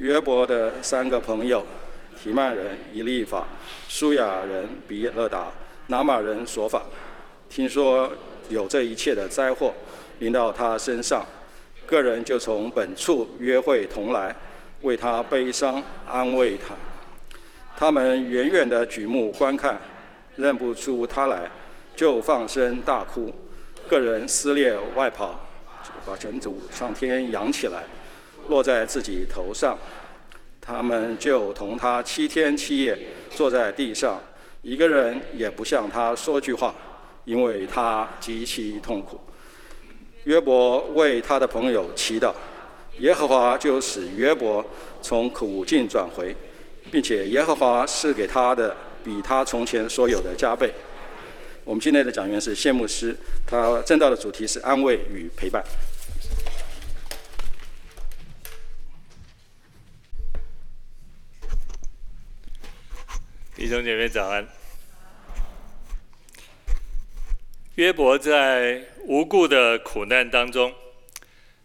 约伯的三个朋友，提曼人以利法、书亚人比勒达、拿玛人索法，听说有这一切的灾祸临到他身上，个人就从本处约会同来，为他悲伤安慰他。他们远远的举目观看，认不出他来，就放声大哭，个人撕裂外袍，把尘土上天扬起来。落在自己头上，他们就同他七天七夜坐在地上，一个人也不向他说句话，因为他极其痛苦。约伯为他的朋友祈祷，耶和华就使约伯从苦境转回，并且耶和华赐给他的比他从前所有的加倍。我们今天的讲员是谢牧师，他证道的主题是安慰与陪伴。弟兄姐妹早安。约伯在无故的苦难当中，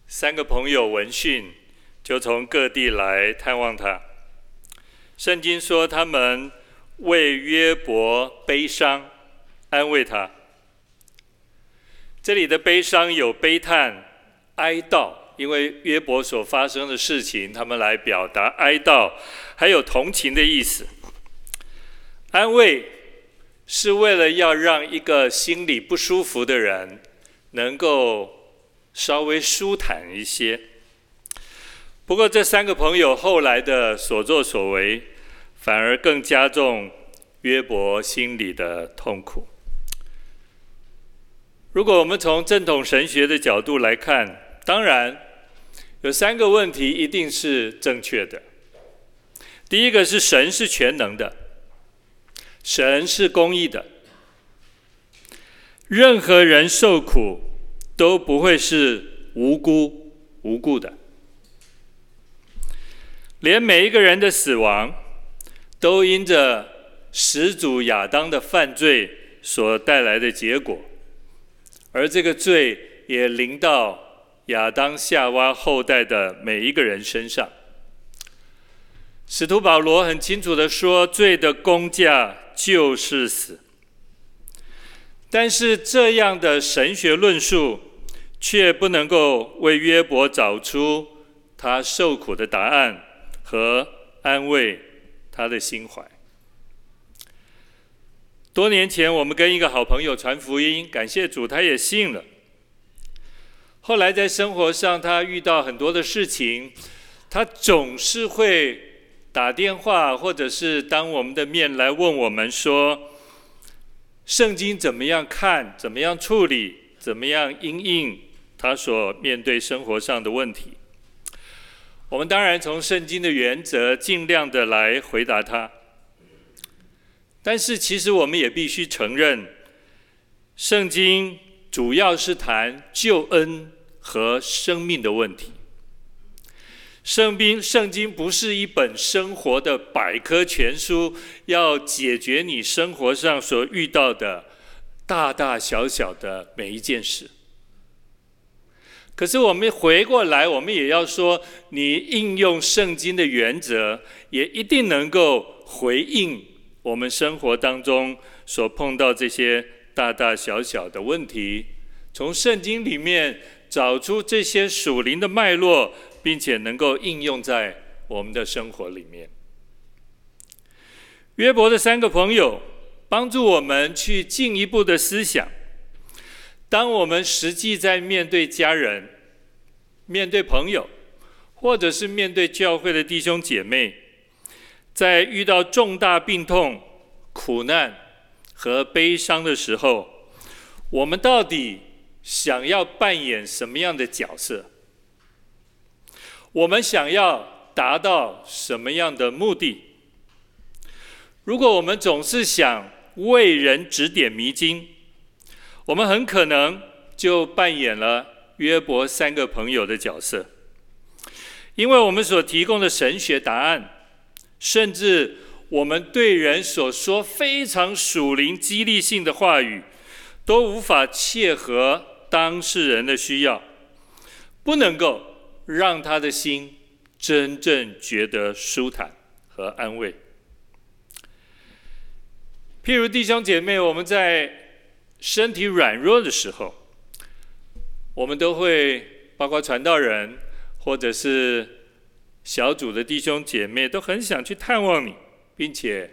三个朋友闻讯，就从各地来探望他。圣经说他们为约伯悲伤，安慰他。这里的悲伤有悲叹、哀悼，因为约伯所发生的事情，他们来表达哀悼，还有同情的意思。安慰是为了要让一个心里不舒服的人能够稍微舒坦一些。不过，这三个朋友后来的所作所为，反而更加重约伯心里的痛苦。如果我们从正统神学的角度来看，当然有三个问题一定是正确的。第一个是神是全能的。神是公义的，任何人受苦都不会是无辜无故的，连每一个人的死亡都因着始祖亚当的犯罪所带来的结果，而这个罪也临到亚当夏娃后代的每一个人身上。使徒保罗很清楚地说：“罪的工价。”就是死，但是这样的神学论述却不能够为约伯找出他受苦的答案和安慰他的心怀。多年前，我们跟一个好朋友传福音，感谢主，他也信了。后来在生活上，他遇到很多的事情，他总是会。打电话，或者是当我们的面来问我们说，圣经怎么样看，怎么样处理，怎么样因应他所面对生活上的问题。我们当然从圣经的原则尽量的来回答他，但是其实我们也必须承认，圣经主要是谈救恩和生命的问题。圣经，圣经不是一本生活的百科全书，要解决你生活上所遇到的大大小小的每一件事。可是我们回过来，我们也要说，你应用圣经的原则，也一定能够回应我们生活当中所碰到这些大大小小的问题，从圣经里面找出这些属灵的脉络。并且能够应用在我们的生活里面。约伯的三个朋友帮助我们去进一步的思想：当我们实际在面对家人、面对朋友，或者是面对教会的弟兄姐妹，在遇到重大病痛、苦难和悲伤的时候，我们到底想要扮演什么样的角色？我们想要达到什么样的目的？如果我们总是想为人指点迷津，我们很可能就扮演了约伯三个朋友的角色，因为我们所提供的神学答案，甚至我们对人所说非常属灵激励性的话语，都无法切合当事人的需要，不能够。让他的心真正觉得舒坦和安慰。譬如弟兄姐妹，我们在身体软弱的时候，我们都会包括传道人或者是小组的弟兄姐妹，都很想去探望你，并且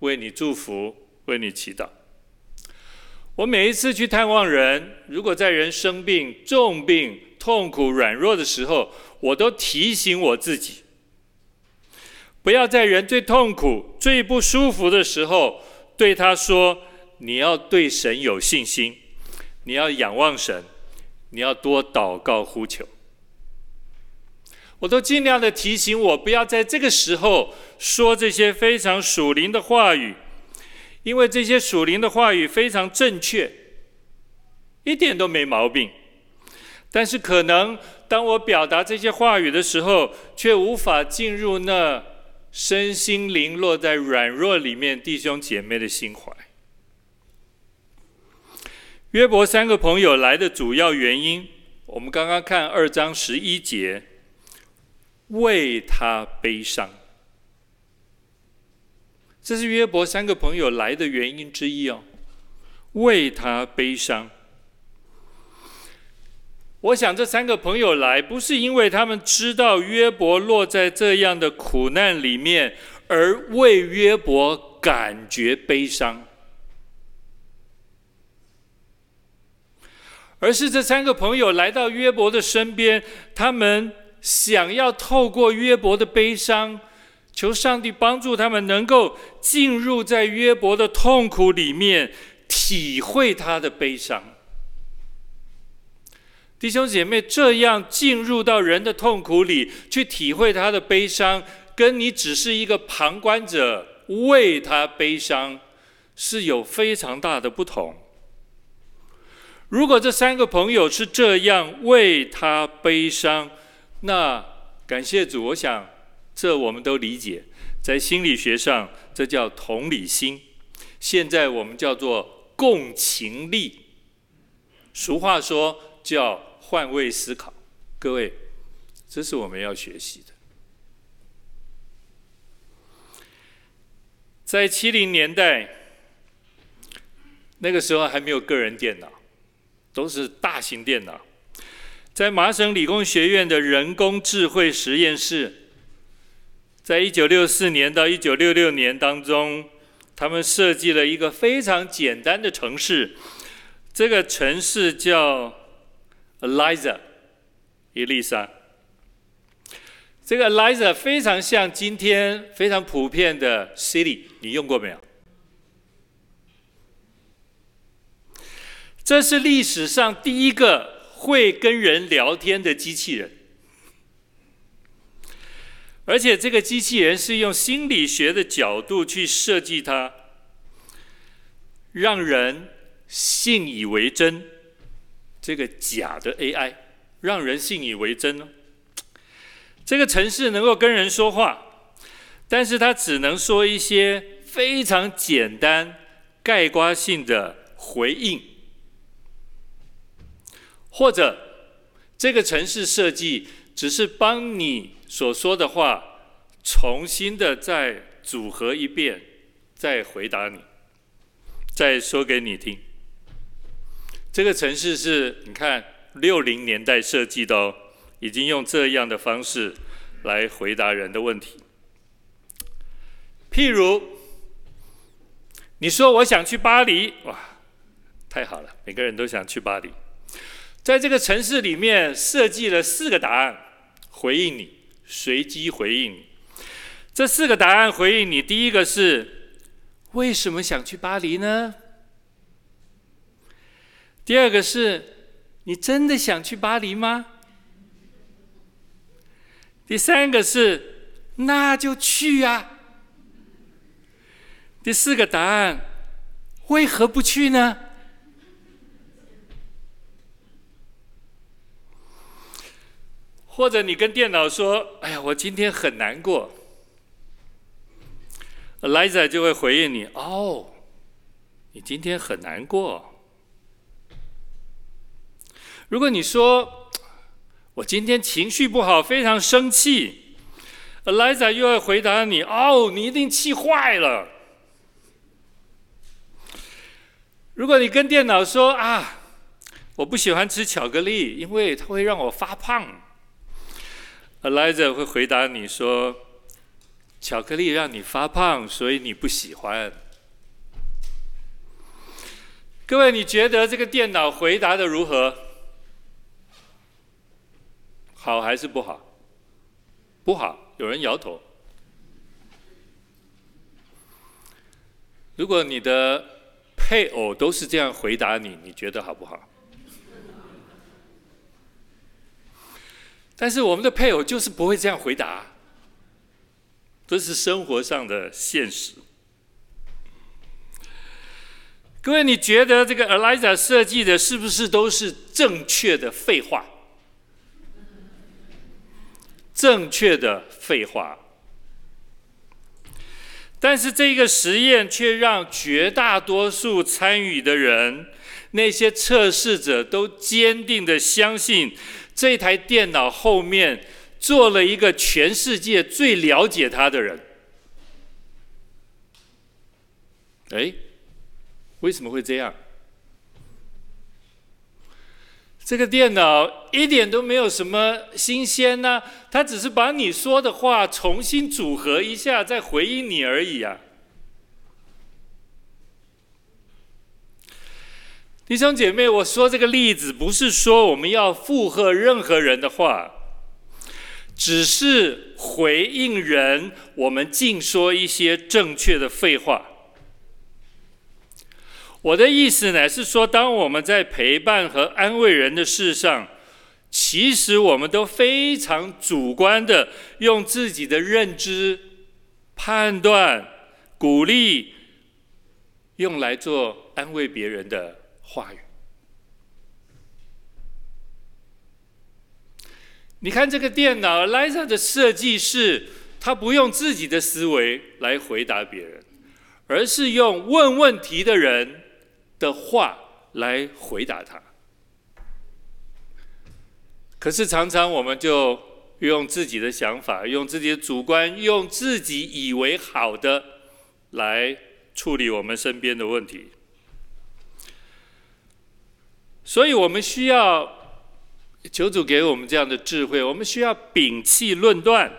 为你祝福，为你祈祷。我每一次去探望人，如果在人生病、重病、痛苦、软弱的时候，我都提醒我自己，不要在人最痛苦、最不舒服的时候，对他说：“你要对神有信心，你要仰望神，你要多祷告呼求。”我都尽量的提醒我，不要在这个时候说这些非常属灵的话语。因为这些属灵的话语非常正确，一点都没毛病，但是可能当我表达这些话语的时候，却无法进入那身心灵落在软弱里面弟兄姐妹的心怀。约伯三个朋友来的主要原因，我们刚刚看二章十一节，为他悲伤。这是约伯三个朋友来的原因之一哦，为他悲伤。我想这三个朋友来，不是因为他们知道约伯落在这样的苦难里面，而为约伯感觉悲伤，而是这三个朋友来到约伯的身边，他们想要透过约伯的悲伤。求上帝帮助他们能够进入在约伯的痛苦里面，体会他的悲伤。弟兄姐妹，这样进入到人的痛苦里去体会他的悲伤，跟你只是一个旁观者为他悲伤，是有非常大的不同。如果这三个朋友是这样为他悲伤，那感谢主，我想。这我们都理解，在心理学上，这叫同理心。现在我们叫做共情力。俗话说叫换位思考。各位，这是我们要学习的。在七零年代，那个时候还没有个人电脑，都是大型电脑。在麻省理工学院的人工智慧实验室。在一九六四年到一九六六年当中，他们设计了一个非常简单的城市，这个城市叫 Eliza，伊丽莎。这个 Eliza 非常像今天非常普遍的 Siri，你用过没有？这是历史上第一个会跟人聊天的机器人。而且这个机器人是用心理学的角度去设计它，让人信以为真。这个假的 AI 让人信以为真呢。这个城市能够跟人说话，但是它只能说一些非常简单、概括性的回应，或者这个城市设计只是帮你。所说的话，重新的再组合一遍，再回答你，再说给你听。这个城市是你看六零年代设计的哦，已经用这样的方式来回答人的问题。譬如，你说我想去巴黎，哇，太好了，每个人都想去巴黎。在这个城市里面设计了四个答案，回应你。随机回应你，这四个答案回应你。第一个是为什么想去巴黎呢？第二个是你真的想去巴黎吗？第三个是那就去啊。第四个答案为何不去呢？或者你跟电脑说：“哎呀，我今天很难过。” Eliza 就会回应你：“哦，你今天很难过。”如果你说：“我今天情绪不好，非常生气。” Eliza 又要回答你：“哦，你一定气坏了。”如果你跟电脑说：“啊，我不喜欢吃巧克力，因为它会让我发胖。”Eliza 会回答你说：“巧克力让你发胖，所以你不喜欢。”各位，你觉得这个电脑回答的如何？好还是不好？不好，有人摇头。如果你的配偶都是这样回答你，你觉得好不好？但是我们的配偶就是不会这样回答，这是生活上的现实。各位，你觉得这个 Eliza 设计的是不是都是正确的废话？正确的废话。但是这个实验却让绝大多数参与的人，那些测试者都坚定的相信，这台电脑后面坐了一个全世界最了解他的人。哎，为什么会这样？这个电脑一点都没有什么新鲜呢，它只是把你说的话重新组合一下，再回应你而已啊。弟兄姐妹，我说这个例子不是说我们要附和任何人的话，只是回应人，我们尽说一些正确的废话。我的意思呢，是说，当我们在陪伴和安慰人的事上，其实我们都非常主观的用自己的认知、判断、鼓励，用来做安慰别人的话语。你看这个电脑，Liza 的设计是，他不用自己的思维来回答别人，而是用问问题的人的话来回答他，可是常常我们就用自己的想法，用自己的主观，用自己以为好的来处理我们身边的问题。所以我们需要求主给我们这样的智慧，我们需要摒弃论断，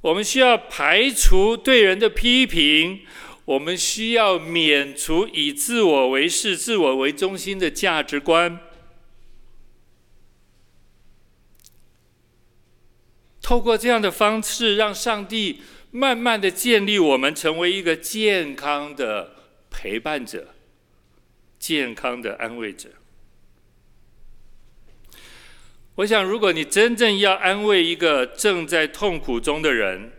我们需要排除对人的批评。我们需要免除以自我为是、自我为中心的价值观，透过这样的方式，让上帝慢慢的建立我们成为一个健康的陪伴者、健康的安慰者。我想，如果你真正要安慰一个正在痛苦中的人，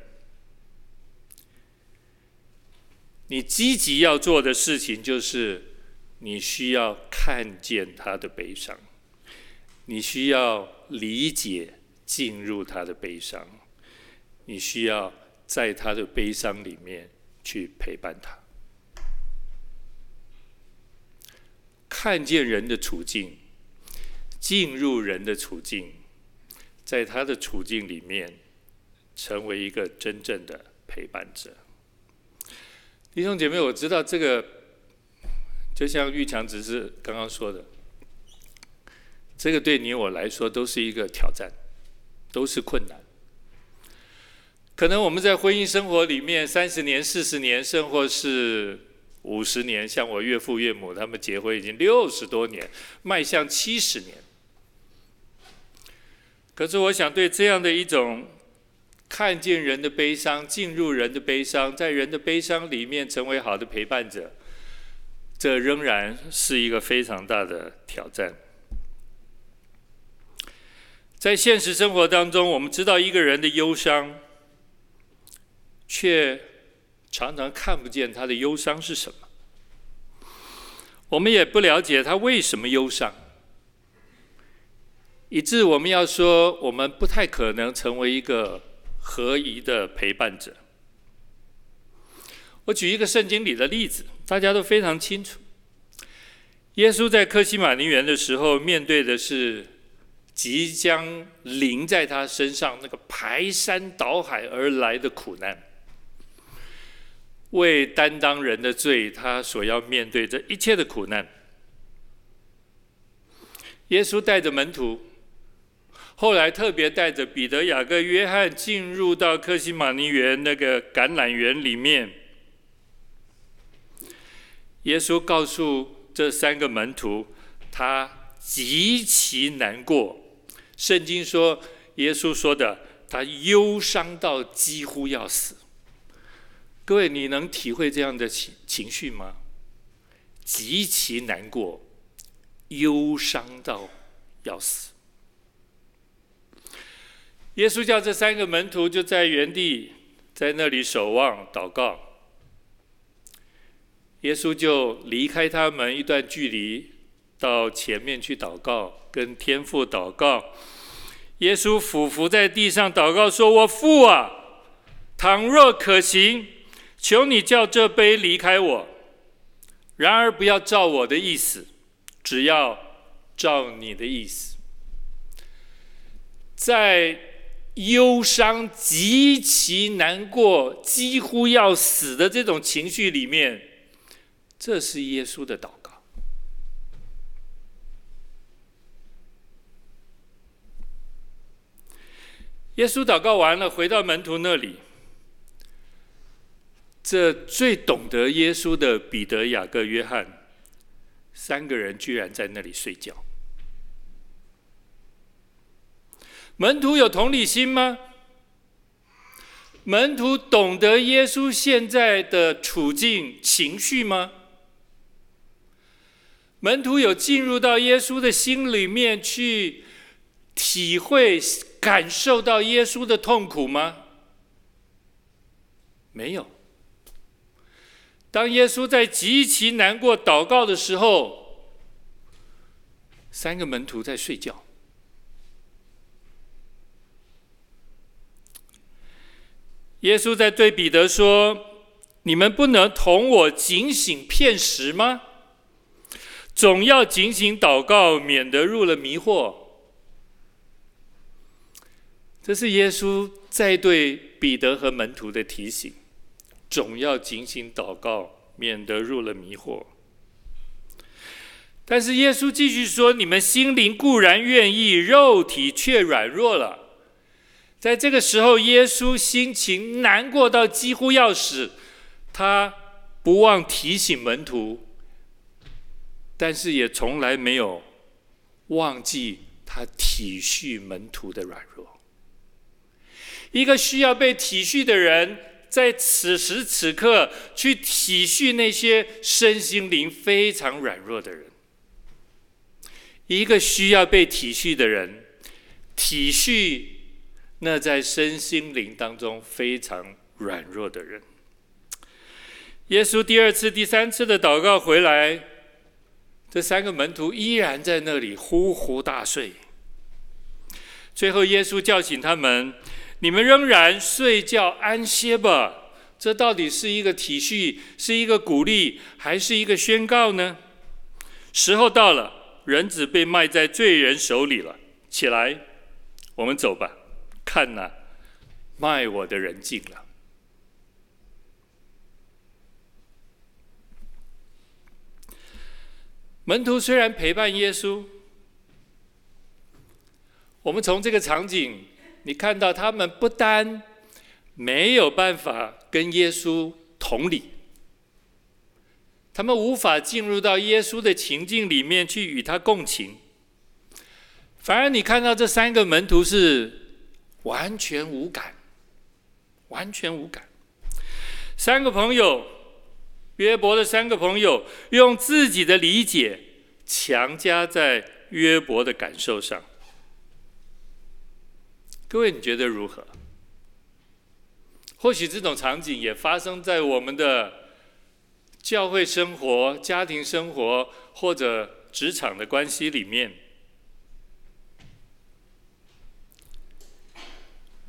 你积极要做的事情就是，你需要看见他的悲伤，你需要理解进入他的悲伤，你需要在他的悲伤里面去陪伴他，看见人的处境，进入人的处境，在他的处境里面，成为一个真正的陪伴者。弟兄姐妹，我知道这个，就像玉强只是刚刚说的，这个对你我来说都是一个挑战，都是困难。可能我们在婚姻生活里面三十年、四十年，甚或是五十年，像我岳父岳母他们结婚已经六十多年，迈向七十年。可是我想对这样的一种。看见人的悲伤，进入人的悲伤，在人的悲伤里面成为好的陪伴者，这仍然是一个非常大的挑战。在现实生活当中，我们知道一个人的忧伤，却常常看不见他的忧伤是什么。我们也不了解他为什么忧伤，以致我们要说，我们不太可能成为一个。合宜的陪伴者。我举一个圣经里的例子，大家都非常清楚。耶稣在客西马尼园的时候，面对的是即将临在他身上那个排山倒海而来的苦难，为担当人的罪，他所要面对这一切的苦难。耶稣带着门徒，后来特别带着彼得、雅各、约翰进入到克西马尼园那个橄榄园里面。耶稣告诉这三个门徒，他极其难过。圣经说，耶稣说的，他忧伤到几乎要死。各位，你能体会这样的情情绪吗？极其难过，忧伤到要死。耶稣叫这三个门徒就在原地，在那里守望祷告。耶稣就离开他们一段距离，到前面去祷告。跟天父祷告，耶稣俯伏在地上祷告说：“我父啊，倘若可行，求你叫这杯离开我；然而不要照我的意思，只要照你的意思。”在忧伤、极其难过、几乎要死的这种情绪里面，这是耶稣的祷告。耶稣祷告完了，回到门徒那里。这最懂得耶稣的彼得、雅各、约翰三个人，居然在那里睡觉。门徒有同理心吗？门徒懂得耶稣现在的处境、情绪吗？门徒有进入到耶稣的心里面去体会？感受到耶稣的痛苦吗？没有。当耶稣在极其难过祷告的时候，三个门徒在睡觉。耶稣在对彼得说：“你们不能同我警醒片时吗？总要警醒祷告，免得入了迷惑。”这是耶稣在对彼得和门徒的提醒，总要警醒祷告，免得入了迷惑。但是耶稣继续说：“你们心灵固然愿意，肉体却软弱了。”在这个时候，耶稣心情难过到几乎要死，他不忘提醒门徒，但是也从来没有忘记他体恤门徒的软弱。一个需要被体恤的人，在此时此刻去体恤那些身心灵非常软弱的人。一个需要被体恤的人，体恤那在身心灵当中非常软弱的人。耶稣第二次、第三次的祷告回来，这三个门徒依然在那里呼呼大睡。最后，耶稣叫醒他们。你们仍然睡觉安歇吧。这到底是一个体恤，是一个鼓励，还是一个宣告呢？时候到了，人子被卖在罪人手里了。起来，我们走吧。看呐，卖我的人进了。门徒虽然陪伴耶稣，我们从这个场景。你看到他们不但没有办法跟耶稣同理，他们无法进入到耶稣的情境里面去与他共情，反而你看到这三个门徒是完全无感，完全无感。三个朋友，约伯的三个朋友，用自己的理解强加在约伯的感受上。各位，你觉得如何？或许这种场景也发生在我们的教会生活、家庭生活或者职场的关系里面。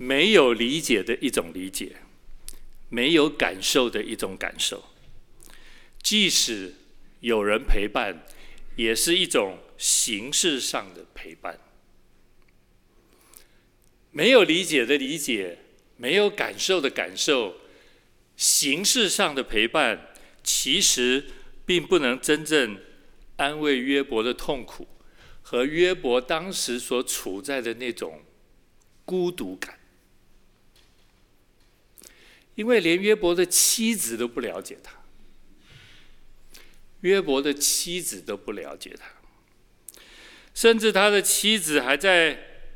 没有理解的一种理解，没有感受的一种感受。即使有人陪伴，也是一种形式上的陪伴。没有理解的理解，没有感受的感受，形式上的陪伴，其实并不能真正安慰约伯的痛苦和约伯当时所处在的那种孤独感。因为连约伯的妻子都不了解他，约伯的妻子都不了解他，甚至他的妻子还在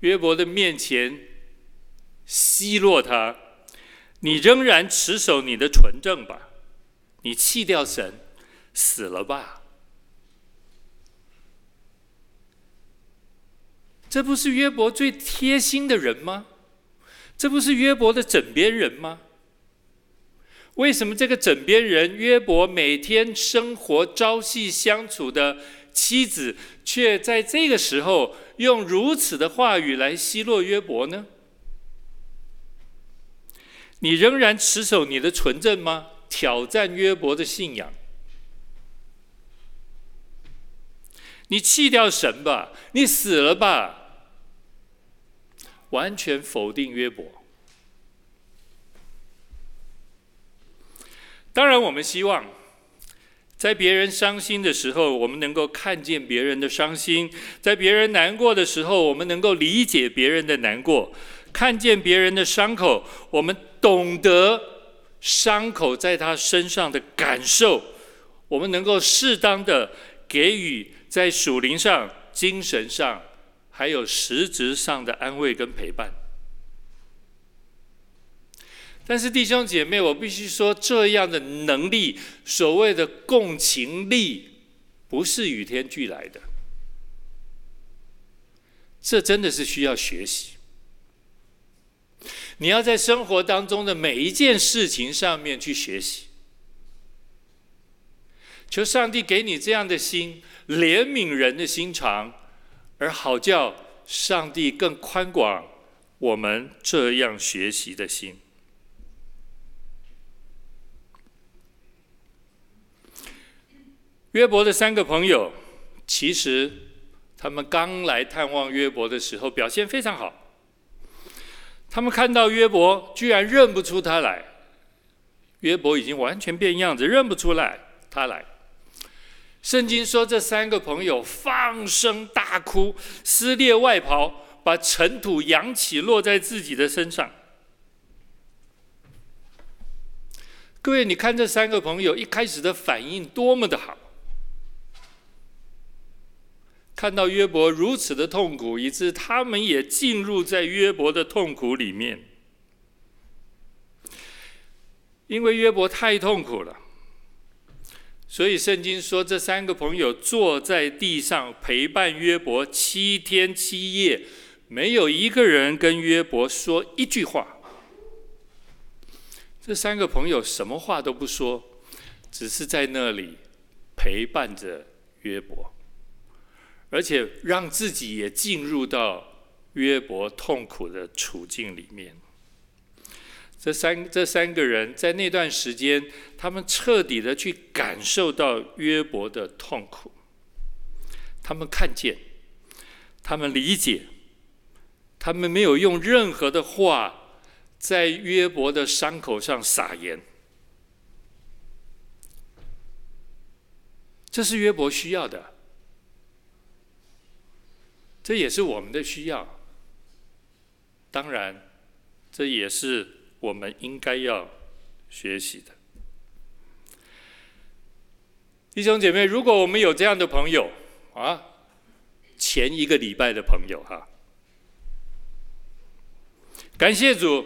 约伯的面前奚落他：“你仍然持守你的纯正吧，你弃掉神，死了吧。”这不是约伯最贴心的人吗？这不是约伯的枕边人吗？为什么这个枕边人约伯每天生活朝夕相处的妻子，却在这个时候用如此的话语来奚落约伯呢？你仍然持守你的纯正吗？挑战约伯的信仰。你弃掉神吧，你死了吧。完全否定约伯。当然，我们希望在别人伤心的时候，我们能够看见别人的伤心；在别人难过的时候，我们能够理解别人的难过；看见别人的伤口，我们懂得伤口在他身上的感受；我们能够适当的给予在属灵上、精神上。还有实质上的安慰跟陪伴，但是弟兄姐妹，我必须说，这样的能力，所谓的共情力，不是与天俱来的，这真的是需要学习。你要在生活当中的每一件事情上面去学习，求上帝给你这样的心，怜悯人的心肠。而好叫上帝更宽广我们这样学习的心。约伯的三个朋友，其实他们刚来探望约伯的时候表现非常好。他们看到约伯居然认不出他来，约伯已经完全变样子，认不出来他来。圣经说，这三个朋友放声大哭，撕裂外袍，把尘土扬起，落在自己的身上。各位，你看这三个朋友一开始的反应多么的好，看到约伯如此的痛苦，以致他们也进入在约伯的痛苦里面，因为约伯太痛苦了。所以圣经说，这三个朋友坐在地上陪伴约伯七天七夜，没有一个人跟约伯说一句话。这三个朋友什么话都不说，只是在那里陪伴着约伯，而且让自己也进入到约伯痛苦的处境里面。这三这三个人在那段时间，他们彻底的去感受到约伯的痛苦，他们看见，他们理解，他们没有用任何的话在约伯的伤口上撒盐。这是约伯需要的，这也是我们的需要。当然，这也是。我们应该要学习的弟兄姐妹，如果我们有这样的朋友啊，前一个礼拜的朋友哈，感谢主。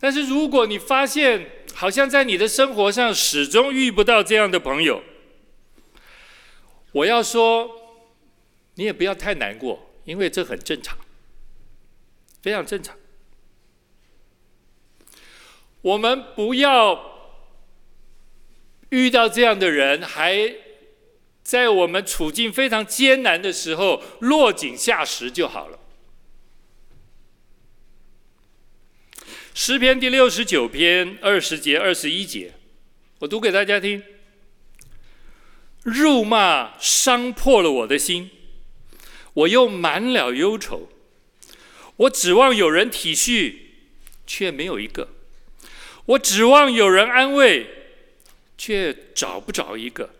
但是如果你发现好像在你的生活上始终遇不到这样的朋友，我要说，你也不要太难过，因为这很正常，非常正常。我们不要遇到这样的人，还在我们处境非常艰难的时候落井下石就好了。诗篇第六十九篇二十节二十一节，我读给大家听：辱骂伤破了我的心，我又满了忧愁，我指望有人体恤，却没有一个；我指望有人安慰，却找不着一个。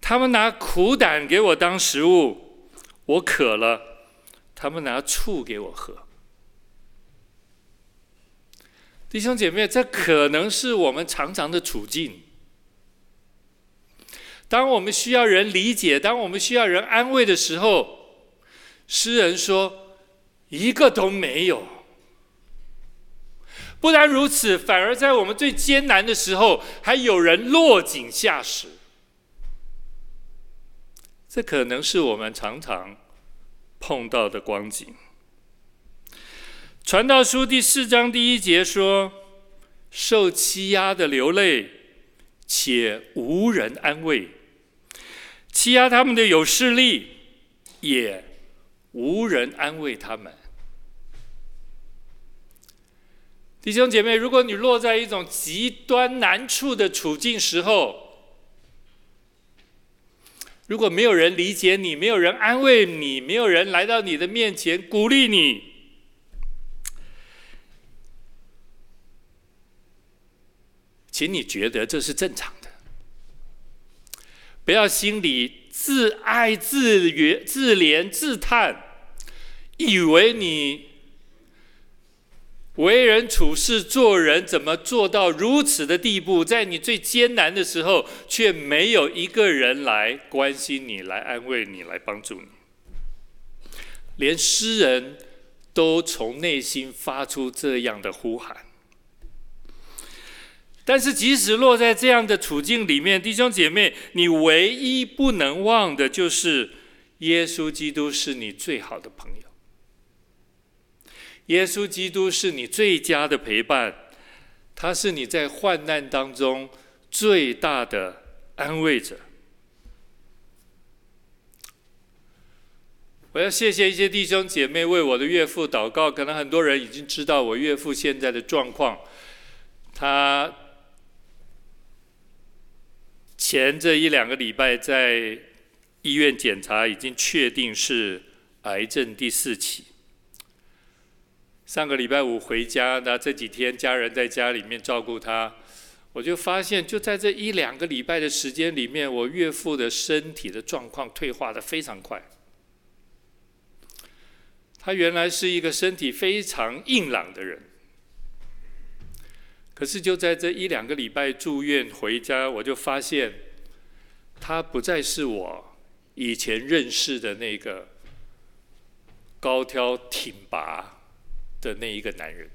他们拿苦胆给我当食物，我渴了，他们拿醋给我喝。弟兄姐妹，这可能是我们常常的处境。当我们需要人理解，当我们需要人安慰的时候，诗人说：“一个都没有。”不然如此，反而在我们最艰难的时候，还有人落井下石。这可能是我们常常碰到的光景。传道书第四章第一节说：“受欺压的流泪，且无人安慰；欺压他们的有势力，也无人安慰他们。”弟兄姐妹，如果你落在一种极端难处的处境时候，如果没有人理解你，没有人安慰你，没有人来到你的面前鼓励你，请你觉得这是正常的，不要心里自哀自怨、自怜自叹，以为你为人处事、做人怎么做到如此的地步，在你最艰难的时候，却没有一个人来关心你、来安慰你、来帮助你，连诗人都从内心发出这样的呼喊。但是，即使落在这样的处境里面，弟兄姐妹，你唯一不能忘的就是耶稣基督是你最好的朋友。耶稣基督是你最佳的陪伴，他是你在患难当中最大的安慰者。我要谢谢一些弟兄姐妹为我的岳父祷告，可能很多人已经知道我岳父现在的状况，他。前这一两个礼拜在医院检查，已经确定是癌症第四期。上个礼拜五回家，那这几天家人在家里面照顾他，我就发现就在这一两个礼拜的时间里面，我岳父的身体的状况退化的非常快。他原来是一个身体非常硬朗的人。可是就在这一两个礼拜住院回家，我就发现他不再是我以前认识的那个高挑挺拔的那一个男人。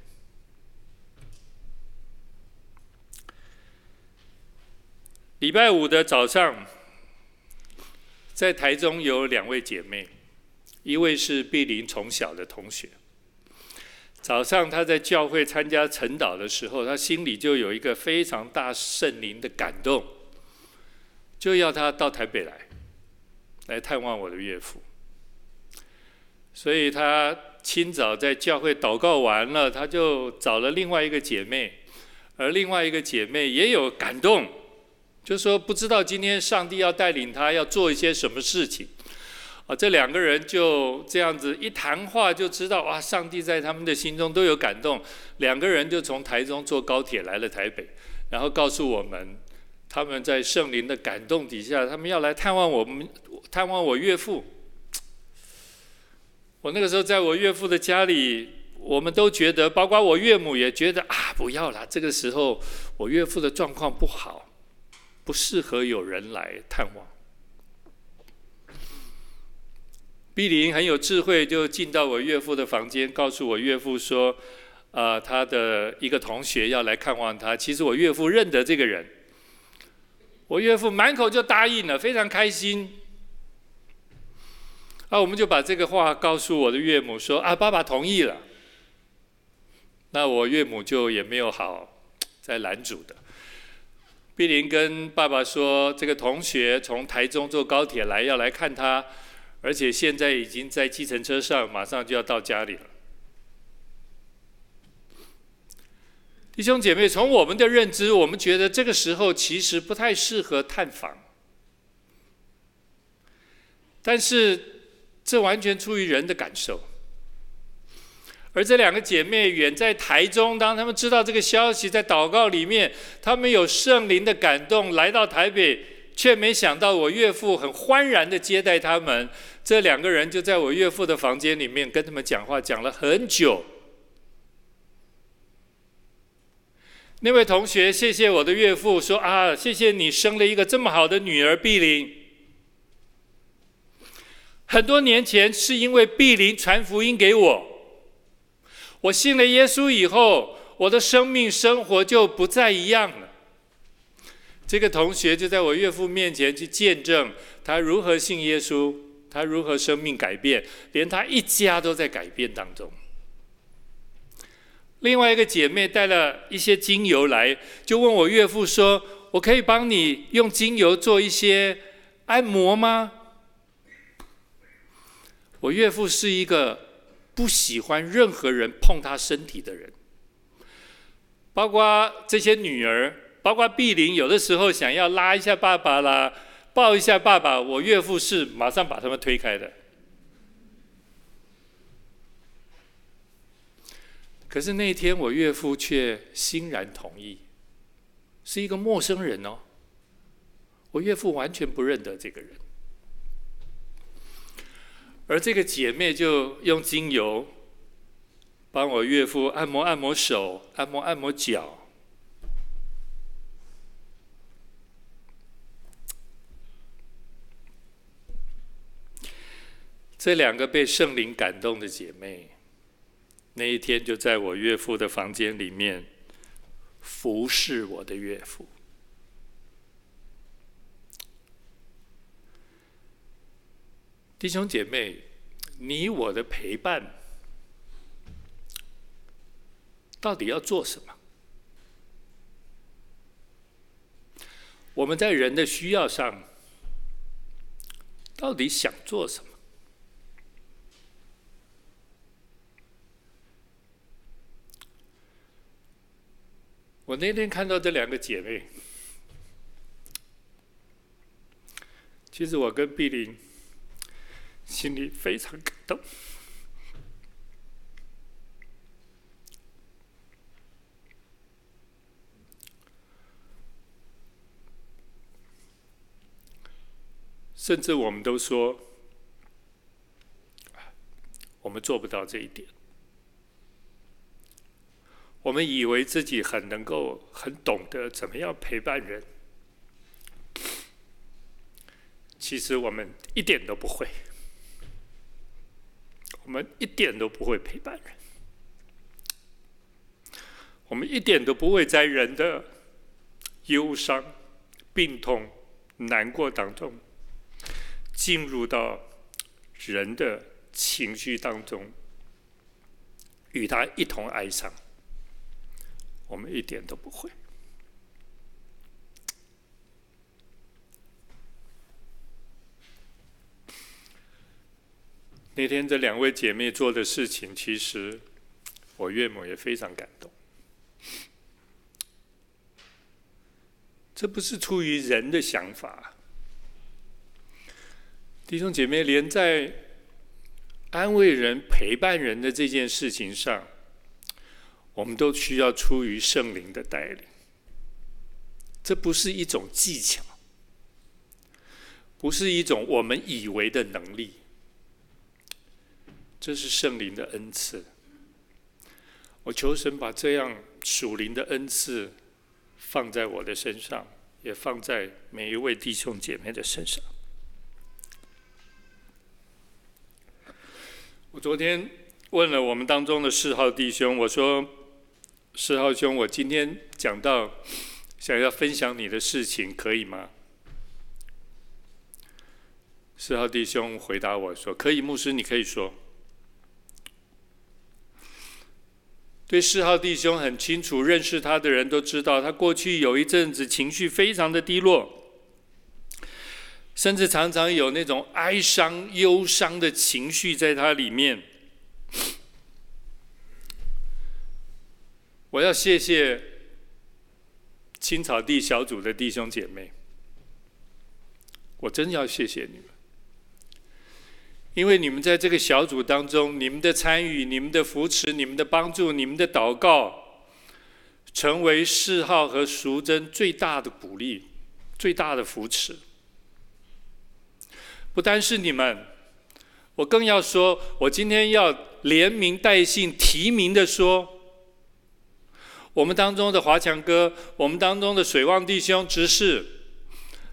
礼拜五的早上，在台中有两位姐妹，一位是碧玲从小的同学。早上她在教会参加晨祷的时候，她心里就有一个非常大圣灵的感动，就要她到台北来，来探望我的岳父。所以她清早在教会祷告完了，他就找了另外一个姐妹，而另外一个姐妹也有感动，就说不知道今天上帝要带领他要做一些什么事情。啊，这两个人就这样子一谈话，就知道哇，上帝在他们的心中都有感动。两个人就从台中坐高铁来了台北，然后告诉我们，他们在圣灵的感动底下，他们要来探望我们，探望我岳父。我那个时候在我岳父的家里，我们都觉得，包括我岳母也觉得啊，不要啦，这个时候我岳父的状况不好，不适合有人来探望。碧玲很有智慧，就进到我岳父的房间，告诉我岳父说：“啊、呃，他的一个同学要来看望他。其实我岳父认得这个人。”我岳父满口就答应了，非常开心。啊，我们就把这个话告诉我的岳母说：“啊，爸爸同意了。”那我岳母就也没有好再拦阻的。碧玲跟爸爸说：“这个同学从台中坐高铁来，要来看他。”而且现在已经在计程车上，马上就要到家里了。弟兄姐妹，从我们的认知，我们觉得这个时候其实不太适合探访，但是这完全出于人的感受。而这两个姐妹远在台中，当他们知道这个消息，在祷告里面，他们有圣灵的感动，来到台北，却没想到我岳父很欢然的接待他们。这两个人就在我岳父的房间里面跟他们讲话，讲了很久。那位同学谢谢我的岳父，说啊，谢谢你生了一个这么好的女儿碧玲。很多年前是因为碧林传福音给我。我信了耶稣以后，我的生命生活就不再一样了。这个同学就在我岳父面前去见证他如何信耶稣，他如何生命改变，连他一家都在改变当中。另外一个姐妹带了一些精油来，就问我岳父说：“我可以帮你用精油做一些按摩吗？”我岳父是一个。不喜欢任何人碰他身体的人，包括这些女儿，包括碧玲，有的时候想要拉一下爸爸啦，抱一下爸爸，我岳父是马上把他们推开的。可是那天我岳父却欣然同意，是一个陌生人哦，我岳父完全不认得这个人。而这个姐妹就用精油帮我岳父按摩按摩手，按摩按摩脚。这两个被圣灵感动的姐妹，那一天就在我岳父的房间里面服侍我的岳父。弟兄姐妹，你我的陪伴到底要做什么？我们在人的需要上到底想做什么？我那天看到这两个姐妹，其实我跟碧玲。心里非常感动。甚至我们都说，我们做不到这一点。我们以为自己很能够、很懂得怎么样陪伴人，其实我们一点都不会。我们一点都不会陪伴人，我们一点都不会在人的忧伤、病痛、难过当中进入到人的情绪当中，与他一同哀伤。我们一点都不会。那天这两位姐妹做的事情，其实我岳母也非常感动。这不是出于人的想法，弟兄姐妹，连在安慰人、陪伴人的这件事情上，我们都需要出于圣灵的带领。这不是一种技巧，不是一种我们以为的能力。这是圣灵的恩赐。我求神把这样属灵的恩赐放在我的身上，也放在每一位弟兄姐妹的身上。我昨天问了我们当中的四号弟兄，我说：“四号兄，我今天讲到想要分享你的事情，可以吗？”四号弟兄回答我说：“可以，牧师，你可以说。”对四号弟兄很清楚，认识他的人都知道，他过去有一阵子情绪非常的低落，甚至常常有那种哀伤、忧伤的情绪在他里面。我要谢谢青草地小组的弟兄姐妹，我真要谢谢你们，因为你们在这个小组当中，你们的参与、你们的扶持、你们的帮助、你们的祷告，成为世浩和淑珍最大的鼓励、最大的扶持。不单是你们，我更要说，我今天要连名带姓提名的说，我们当中的华强哥，我们当中的水旺弟兄执事，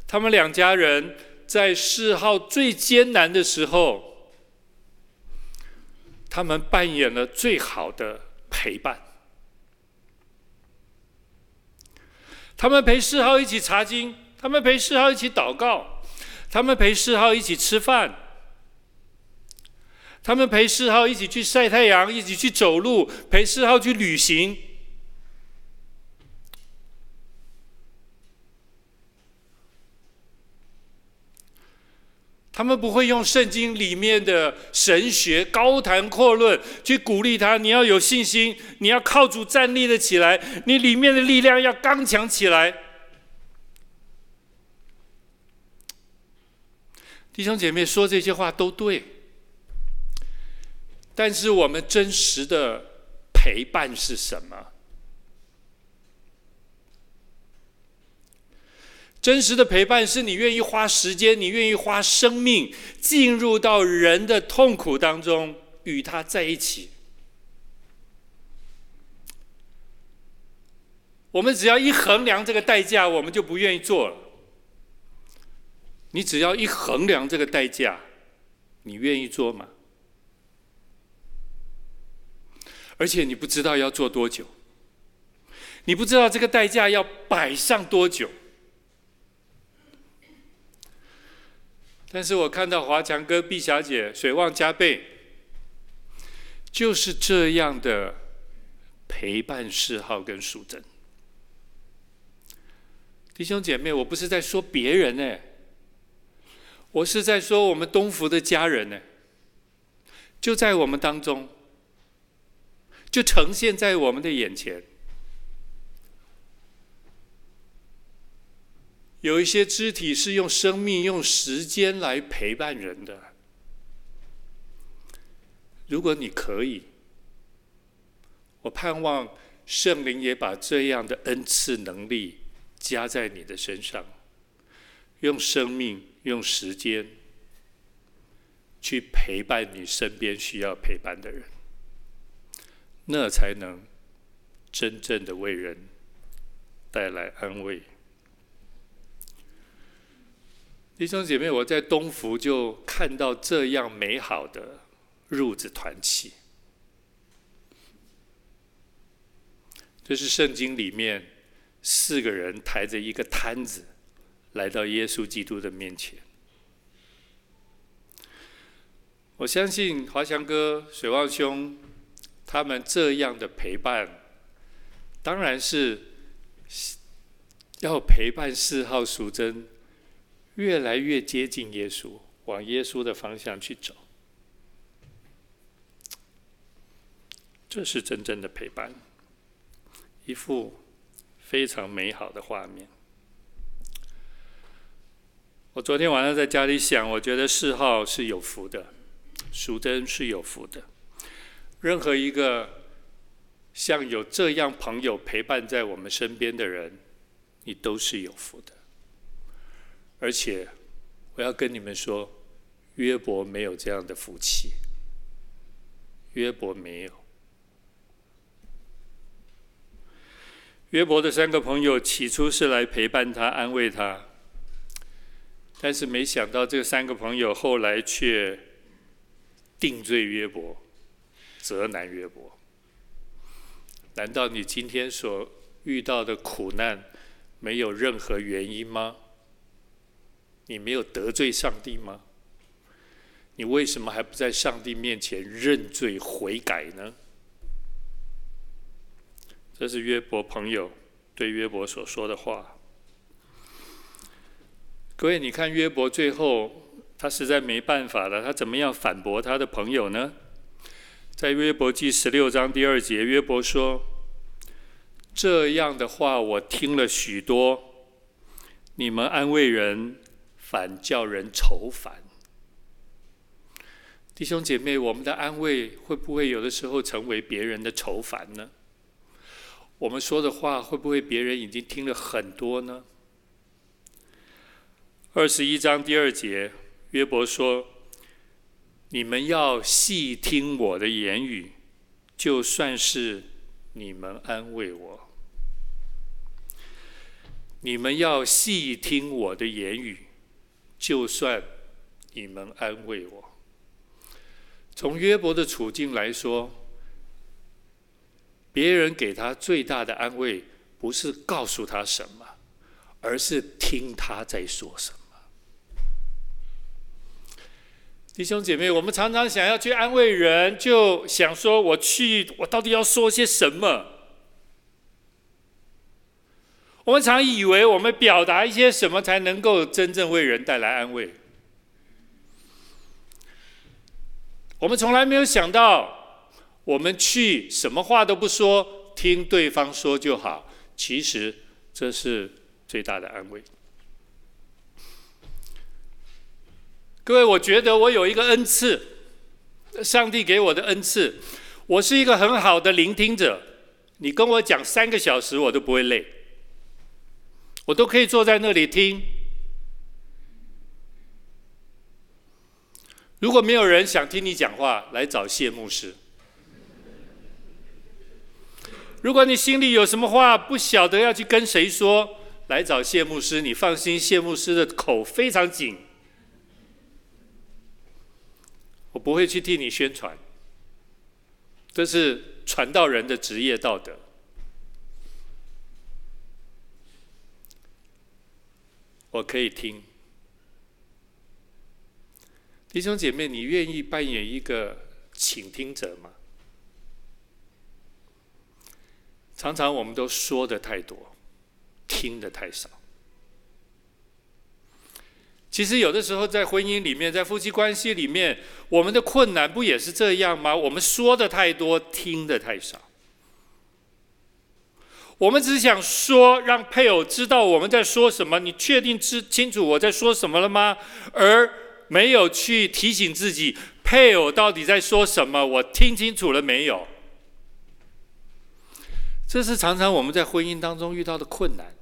他们两家人在世浩最艰难的时候，他们扮演了最好的陪伴。他们陪四浩一起查经，他们陪四浩一起祷告。他们陪四浩一起吃饭，他们陪四浩一起去晒太阳，一起去走路，陪四浩去旅行。他们不会用圣经里面的神学高谈阔论去鼓励他，你要有信心，你要靠主站立的起来，你里面的力量要刚强起来。弟兄姐妹说这些话都对，但是我们真实的陪伴是什么？真实的陪伴是你愿意花时间，你愿意花生命进入到人的痛苦当中，与他在一起。我们只要一衡量这个代价，我们就不愿意做了。你只要一衡量这个代价，你愿意做吗？而且你不知道要做多久，你不知道这个代价要摆上多久。但是我看到华强哥、毕小姐水旺加倍，就是这样的陪伴嗜好跟淑珍。弟兄姐妹，我不是在说别人呢。我是在说我们东福的家人呢，就在我们当中，就呈现在我们的眼前。有一些肢体是用生命、用时间来陪伴人的。如果你可以，我盼望圣灵也把这样的恩赐能力加在你的身上，用生命。用时间去陪伴你身边需要陪伴的人，那才能真正的为人带来安慰。弟兄姐妹，我在东福就看到这样美好的褥子团契，这是圣经里面四个人抬着一个摊子。来到耶稣基督的面前，我相信华强哥、水旺兄他们这样的陪伴，当然是要陪伴四号、淑珍越来越接近耶稣，往耶稣的方向去走，这是真正的陪伴，一幅非常美好的画面。我昨天晚上在家里想，我觉得四号是有福的，淑珍是有福的。任何一个像有这样朋友陪伴在我们身边的人，你都是有福的。而且我要跟你们说，约伯没有这样的福气，约伯没有。约伯的三个朋友起初是来陪伴他、安慰他。但是没想到，这三个朋友后来却定罪约伯，责难约伯。难道你今天所遇到的苦难没有任何原因吗？你没有得罪上帝吗？你为什么还不在上帝面前认罪悔改呢？这是约伯朋友对约伯所说的话。各位，你看约伯最后，他实在没办法了，他怎么样反驳他的朋友呢？在约伯记十六章第二节，约伯说：“这样的话我听了许多，你们安慰人，反叫人愁烦。”弟兄姐妹，我们的安慰会不会有的时候成为别人的愁烦呢？我们说的话会不会别人已经听了很多呢？二十一章第二节，约伯说：“你们要细听我的言语，就算是你们安慰我。你们要细听我的言语，就算你们安慰我。”从约伯的处境来说，别人给他最大的安慰，不是告诉他什么，而是听他在说什么。弟兄姐妹，我们常常想要去安慰人，就想说：“我去，我到底要说些什么？”我们常以为我们表达一些什么才能够真正为人带来安慰。我们从来没有想到，我们去什么话都不说，听对方说就好。其实这是最大的安慰。各位，我觉得我有一个恩赐，上帝给我的恩赐，我是一个很好的聆听者。你跟我讲三个小时，我都不会累，我都可以坐在那里听。如果没有人想听你讲话，来找谢牧师。如果你心里有什么话不晓得要去跟谁说，来找谢牧师。你放心，谢牧师的口非常紧。我不会去替你宣传，这是传道人的职业道德。我可以听，弟兄姐妹，你愿意扮演一个倾听者吗？常常我们都说的太多，听的太少。其实有的时候在婚姻里面，在夫妻关系里面，我们的困难不也是这样吗？我们说的太多，听的太少。我们只想说，让配偶知道我们在说什么。你确定知清楚我在说什么了吗？而没有去提醒自己，配偶到底在说什么？我听清楚了没有？这是常常我们在婚姻当中遇到的困难。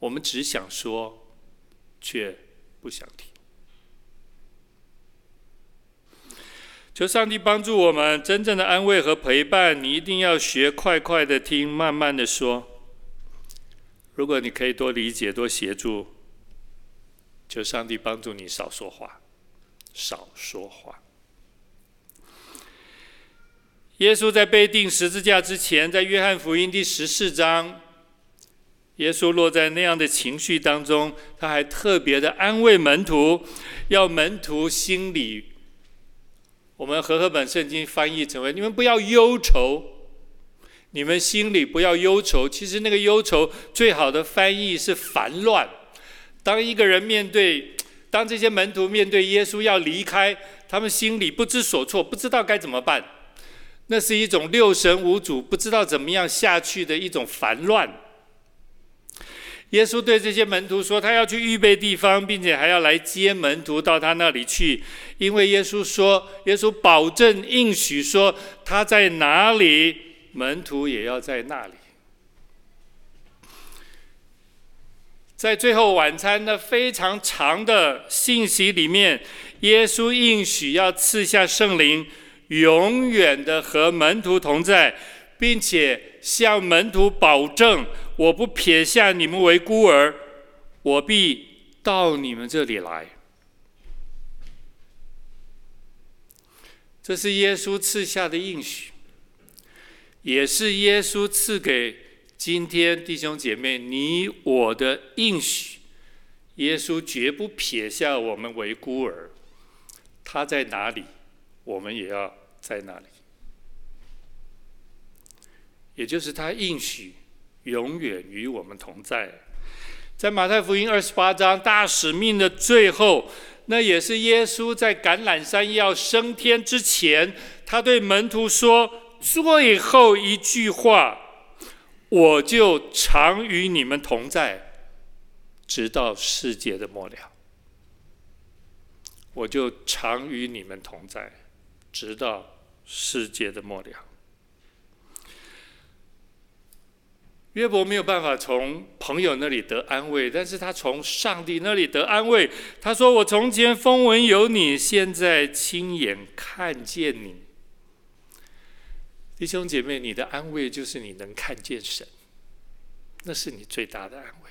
我们只想说，却不想听，求上帝帮助我们真正的安慰和陪伴。你一定要学快快的听，慢慢的说。如果你可以多理解、多协助，求上帝帮助你少说话，少说话。耶稣在被钉十字架之前，在约翰福音第十四章。耶稣落在那样的情绪当中，他还特别的安慰门徒，要门徒心里，我们和合本圣经翻译成为：你们不要忧愁，你们心里不要忧愁。其实那个忧愁最好的翻译是烦乱。当一个人面对，当这些门徒面对耶稣要离开，他们心里不知所措，不知道该怎么办，那是一种六神无主，不知道怎么样下去的一种烦乱。耶稣对这些门徒说：“他要去预备地方，并且还要来接门徒到他那里去。因为耶稣说，耶稣保证应许说，他在哪里，门徒也要在那里。在最后晚餐的非常长的信息里面，耶稣应许要赐下圣灵，永远的和门徒同在，并且向门徒保证。”我不撇下你们为孤儿，我必到你们这里来。这是耶稣赐下的应许，也是耶稣赐给今天弟兄姐妹你我的应许。耶稣绝不撇下我们为孤儿，他在哪里，我们也要在哪里。也就是他应许。永远与我们同在，在马太福音二十八章大使命的最后，那也是耶稣在橄榄山要升天之前，他对门徒说最后一句话：“我就常与你们同在，直到世界的末了。”我就常与你们同在，直到世界的末了。约伯没有办法从朋友那里得安慰，但是他从上帝那里得安慰。他说：“我从前风闻有你，现在亲眼看见你。”弟兄姐妹，你的安慰就是你能看见神，那是你最大的安慰。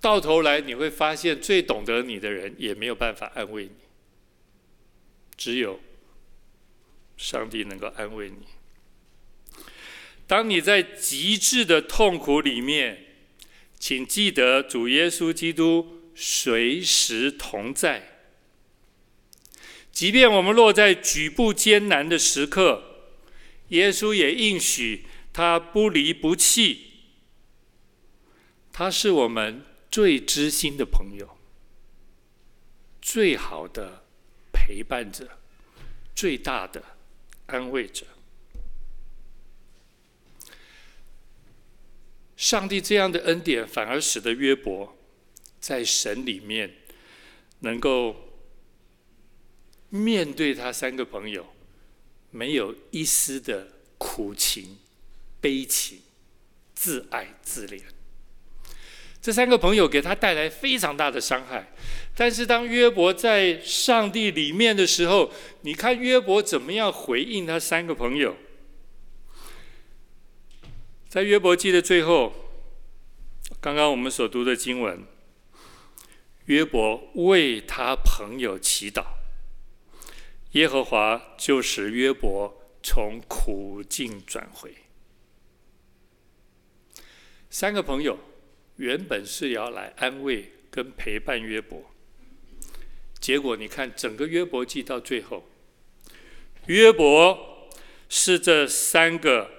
到头来你会发现，最懂得你的人也没有办法安慰你，只有上帝能够安慰你。当你在极致的痛苦里面，请记得主耶稣基督随时同在。即便我们落在举步艰难的时刻，耶稣也应许他不离不弃。他是我们最知心的朋友，最好的陪伴者，最大的安慰者。上帝这样的恩典，反而使得约伯在神里面能够面对他三个朋友，没有一丝的苦情、悲情、自爱自怜。这三个朋友给他带来非常大的伤害，但是当约伯在上帝里面的时候，你看约伯怎么样回应他三个朋友？在约伯记的最后，刚刚我们所读的经文，约伯为他朋友祈祷，耶和华就使约伯从苦境转回。三个朋友原本是要来安慰跟陪伴约伯，结果你看整个约伯记到最后，约伯是这三个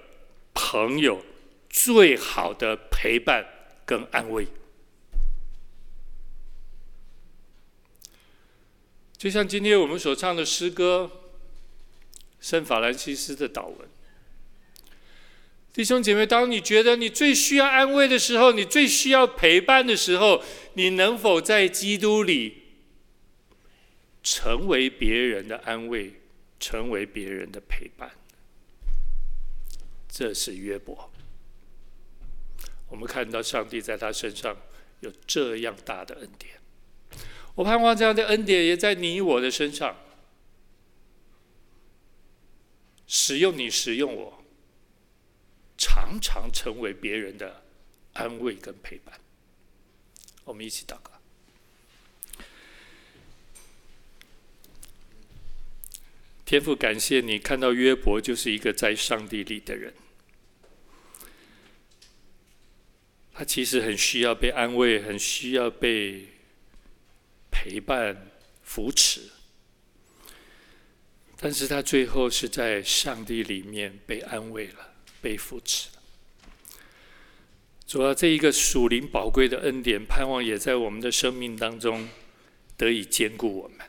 朋友。最好的陪伴跟安慰，就像今天我们所唱的诗歌《圣法兰西斯的祷文》。弟兄姐妹，当你觉得你最需要安慰的时候，你最需要陪伴的时候，你能否在基督里成为别人的安慰，成为别人的陪伴？这是约伯。我们看到上帝在他身上有这样大的恩典，我盼望这样的恩典也在你我的身上，使用你，使用我，常常成为别人的安慰跟陪伴。我们一起祷告，天父，感谢你看到约伯就是一个在上帝里的人。他其实很需要被安慰，很需要被陪伴、扶持，但是他最后是在上帝里面被安慰了，被扶持了。主要这一个属灵宝贵的恩典，盼望也在我们的生命当中得以坚固我们。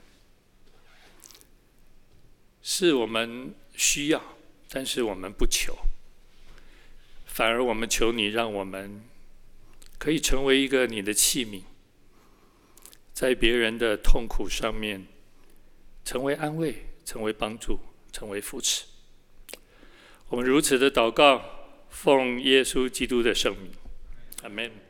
是我们需要，但是我们不求，反而我们求你，让我们。可以成为一个你的器皿，在别人的痛苦上面成为安慰，成为帮助，成为扶持。我们如此的祷告，奉耶稣基督的圣名，阿门。